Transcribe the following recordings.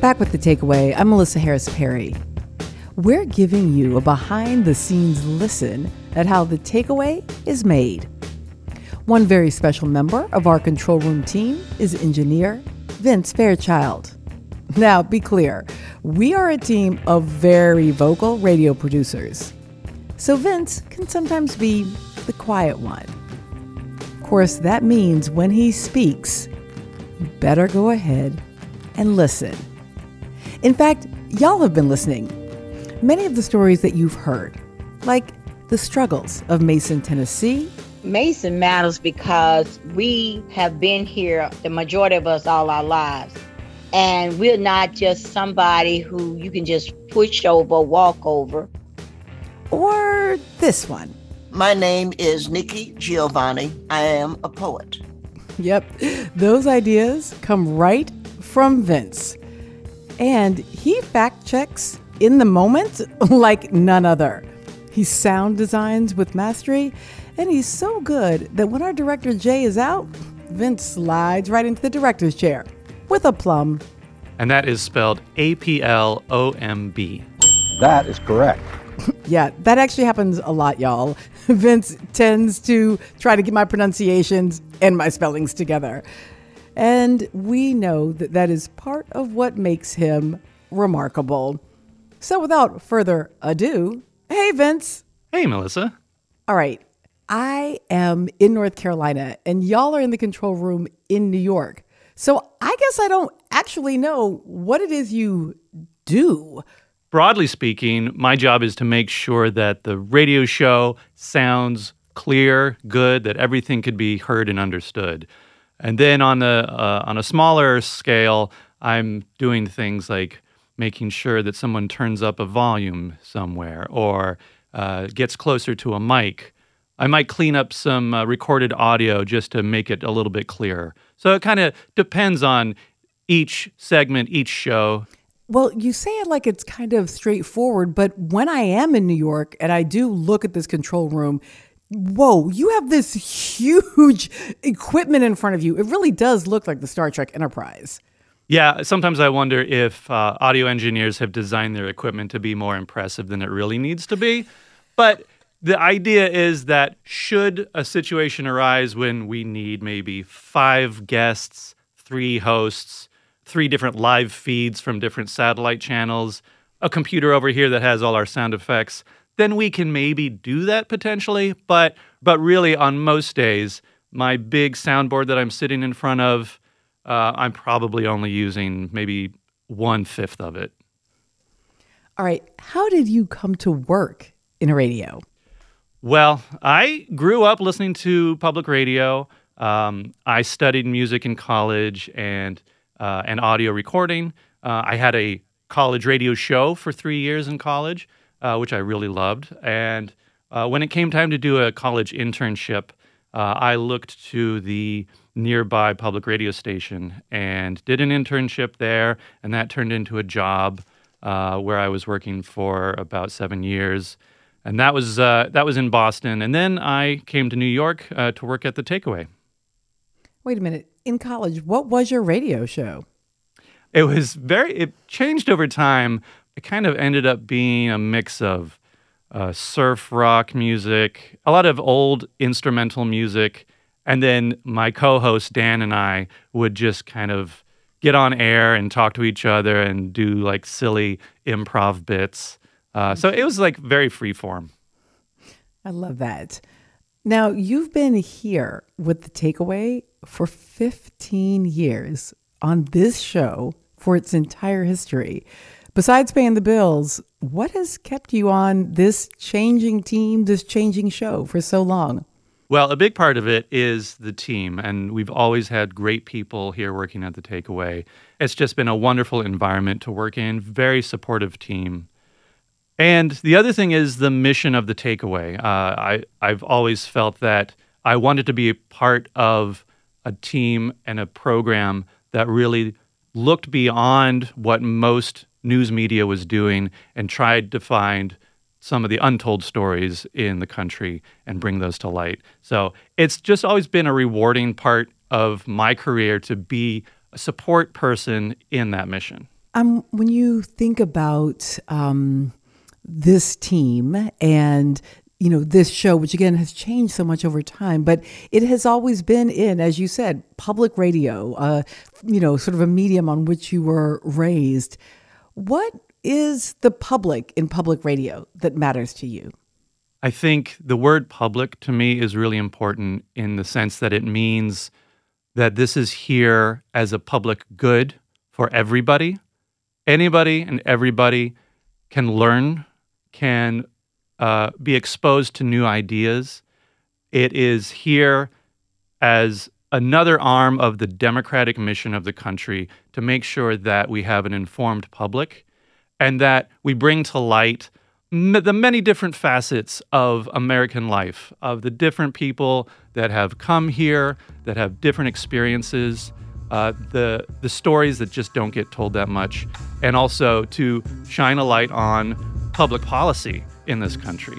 Back with the takeaway, I'm Melissa Harris Perry. We're giving you a behind the scenes listen at how the takeaway is made. One very special member of our control room team is engineer Vince Fairchild. Now, be clear, we are a team of very vocal radio producers. So Vince can sometimes be the quiet one. Of course, that means when he speaks, you better go ahead and listen. In fact, y'all have been listening. Many of the stories that you've heard, like the struggles of Mason, Tennessee. Mason matters because we have been here, the majority of us, all our lives. And we're not just somebody who you can just push over, walk over. Or this one. My name is Nikki Giovanni. I am a poet. Yep, those ideas come right from Vince. And he fact checks in the moment like none other. He sound designs with mastery, and he's so good that when our director Jay is out, Vince slides right into the director's chair with a plum. And that is spelled A P L O M B. That is correct. yeah, that actually happens a lot, y'all. Vince tends to try to get my pronunciations and my spellings together. And we know that that is part of what makes him remarkable. So without further ado, hey, Vince. Hey, Melissa. All right. I am in North Carolina and y'all are in the control room in New York. So I guess I don't actually know what it is you do. Broadly speaking, my job is to make sure that the radio show sounds clear, good, that everything could be heard and understood. And then on the uh, on a smaller scale, I'm doing things like making sure that someone turns up a volume somewhere or uh, gets closer to a mic. I might clean up some uh, recorded audio just to make it a little bit clearer. So it kind of depends on each segment, each show. Well, you say it like it's kind of straightforward, but when I am in New York and I do look at this control room, whoa, you have this huge equipment in front of you. It really does look like the Star Trek Enterprise. Yeah, sometimes I wonder if uh, audio engineers have designed their equipment to be more impressive than it really needs to be. But the idea is that should a situation arise when we need maybe five guests, three hosts, three different live feeds from different satellite channels, a computer over here that has all our sound effects, then we can maybe do that potentially. But but really, on most days, my big soundboard that I'm sitting in front of, uh, I'm probably only using maybe one fifth of it. All right, how did you come to work in a radio? Well, I grew up listening to public radio. Um, I studied music in college and uh, and audio recording. Uh, I had a college radio show for three years in college uh, which I really loved. And uh, when it came time to do a college internship, uh, I looked to the nearby public radio station and did an internship there, and that turned into a job uh, where I was working for about seven years. And that was uh, that was in Boston, and then I came to New York uh, to work at the Takeaway. Wait a minute. In college, what was your radio show? It was very. It changed over time it kind of ended up being a mix of uh, surf rock music, a lot of old instrumental music, and then my co-host Dan and I would just kind of get on air and talk to each other and do like silly improv bits. Uh, so it was like very free form. I love that. Now you've been here with the takeaway for 15 years on this show for its entire history. Besides paying the bills, what has kept you on this changing team, this changing show for so long? Well, a big part of it is the team, and we've always had great people here working at the Takeaway. It's just been a wonderful environment to work in, very supportive team. And the other thing is the mission of the Takeaway. Uh, I I've always felt that I wanted to be a part of a team and a program that really looked beyond what most news media was doing and tried to find some of the untold stories in the country and bring those to light. So it's just always been a rewarding part of my career to be a support person in that mission. Um, when you think about um, this team and you know this show which again has changed so much over time but it has always been in as you said public radio uh, you know sort of a medium on which you were raised what is the public in public radio that matters to you i think the word public to me is really important in the sense that it means that this is here as a public good for everybody anybody and everybody can learn can uh, be exposed to new ideas. It is here as another arm of the democratic mission of the country to make sure that we have an informed public and that we bring to light the many different facets of American life, of the different people that have come here, that have different experiences, uh, the the stories that just don't get told that much, and also to shine a light on public policy in this country.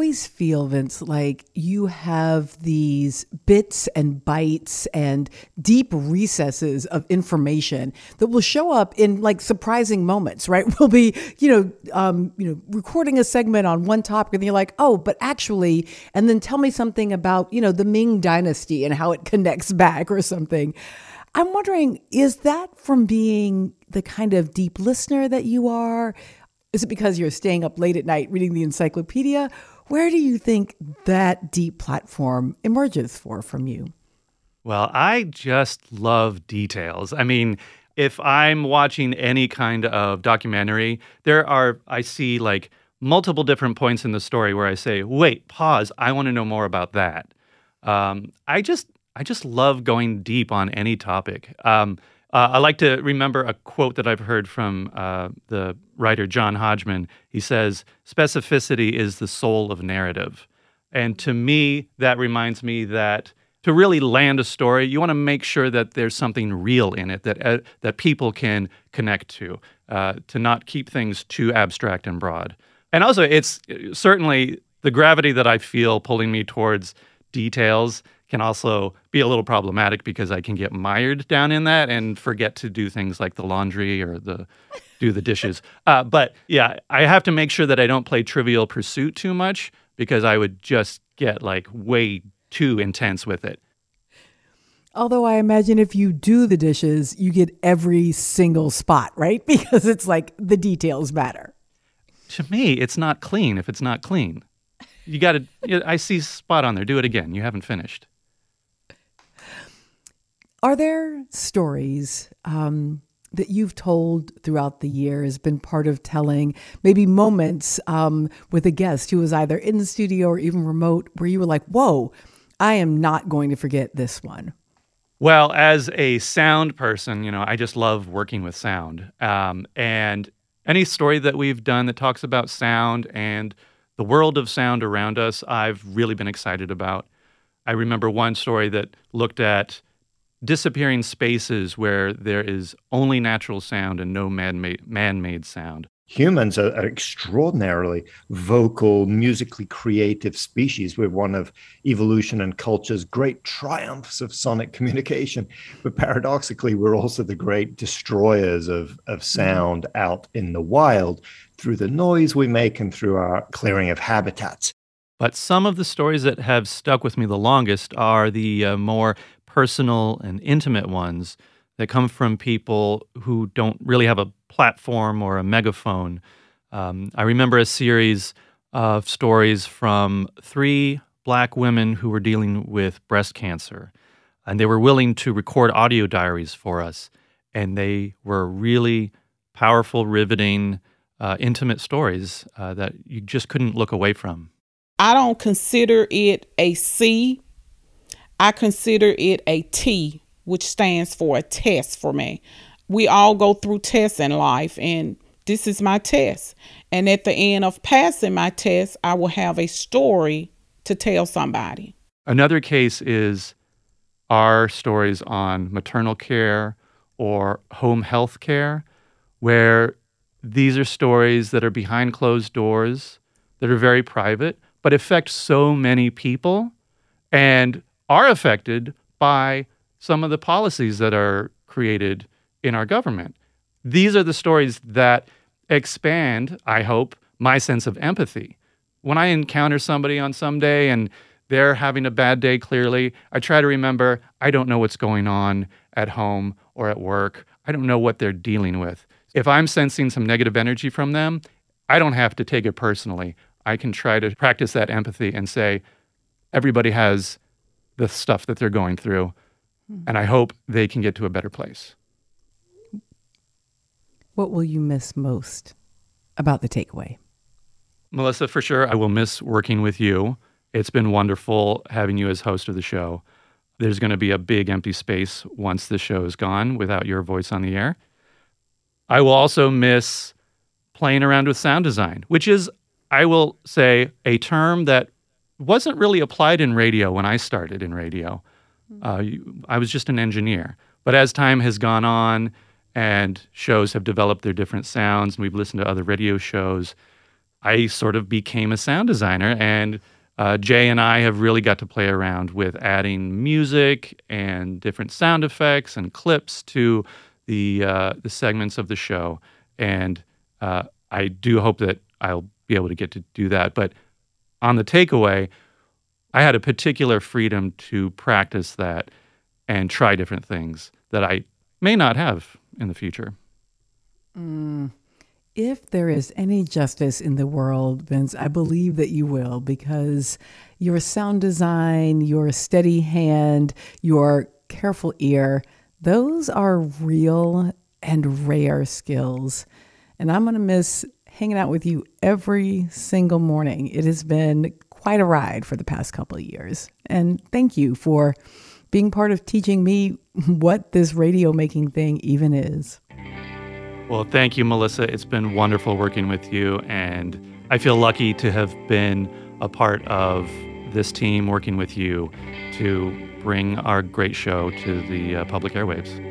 Always feel, Vince, like you have these bits and bites and deep recesses of information that will show up in like surprising moments, right? We'll be, you know, um, you know, recording a segment on one topic, and you're like, oh, but actually, and then tell me something about, you know, the Ming Dynasty and how it connects back or something. I'm wondering, is that from being the kind of deep listener that you are? Is it because you're staying up late at night reading the encyclopedia? Where do you think that deep platform emerges for from you? Well, I just love details. I mean, if I'm watching any kind of documentary, there are, I see like multiple different points in the story where I say, wait, pause, I want to know more about that. Um, I just, I just love going deep on any topic. Um, uh, I like to remember a quote that I've heard from uh, the writer John Hodgman. He says, Specificity is the soul of narrative. And to me, that reminds me that to really land a story, you want to make sure that there's something real in it that, uh, that people can connect to, uh, to not keep things too abstract and broad. And also, it's uh, certainly the gravity that I feel pulling me towards details can also be a little problematic because I can get mired down in that and forget to do things like the laundry or the do the dishes. Uh, but yeah, I have to make sure that I don't play Trivial Pursuit too much because I would just get like way too intense with it. Although I imagine if you do the dishes, you get every single spot, right? Because it's like the details matter. To me, it's not clean if it's not clean. You got to, I see spot on there. Do it again. You haven't finished. Are there stories um, that you've told throughout the years, been part of telling, maybe moments um, with a guest who was either in the studio or even remote, where you were like, whoa, I am not going to forget this one? Well, as a sound person, you know, I just love working with sound. Um, and any story that we've done that talks about sound and the world of sound around us, I've really been excited about. I remember one story that looked at disappearing spaces where there is only natural sound and no man-made, man-made sound. Humans are, are extraordinarily vocal, musically creative species. We're one of evolution and culture's great triumphs of sonic communication. But paradoxically, we're also the great destroyers of, of sound out in the wild through the noise we make and through our clearing of habitats. But some of the stories that have stuck with me the longest are the uh, more personal and intimate ones that come from people who don't really have a platform or a megaphone. Um, I remember a series of stories from three black women who were dealing with breast cancer, and they were willing to record audio diaries for us, and they were really powerful, riveting, uh, intimate stories uh, that you just couldn't look away from. I don't consider it a C. I consider it a T, which stands for a test for me. We all go through tests in life, and this is my test. And at the end of passing my test, I will have a story to tell somebody. Another case is our stories on maternal care or home health care, where these are stories that are behind closed doors, that are very private, but affect so many people and are affected by some of the policies that are created in our government. These are the stories that expand, I hope, my sense of empathy. When I encounter somebody on some day and they're having a bad day, clearly, I try to remember I don't know what's going on at home or at work. I don't know what they're dealing with. If I'm sensing some negative energy from them, I don't have to take it personally. I can try to practice that empathy and say, everybody has the stuff that they're going through, hmm. and I hope they can get to a better place. What will you miss most about the takeaway? Melissa, for sure, I will miss working with you. It's been wonderful having you as host of the show. There's going to be a big empty space once the show is gone without your voice on the air. I will also miss playing around with sound design, which is, I will say, a term that wasn't really applied in radio when I started in radio. Uh, I was just an engineer. But as time has gone on and shows have developed their different sounds, and we've listened to other radio shows, I sort of became a sound designer. And uh, Jay and I have really got to play around with adding music and different sound effects and clips to the uh, the segments of the show. And uh, I do hope that I'll be able to get to do that. But on the takeaway, I had a particular freedom to practice that and try different things that I may not have in the future. Mm. If there is any justice in the world, Vince, I believe that you will because your sound design, your steady hand, your careful ear, those are real and rare skills. And I'm going to miss hanging out with you every single morning. It has been quite a ride for the past couple of years. And thank you for being part of teaching me what this radio making thing even is. Well, thank you, Melissa. It's been wonderful working with you. And I feel lucky to have been a part of this team working with you to bring our great show to the uh, public airwaves.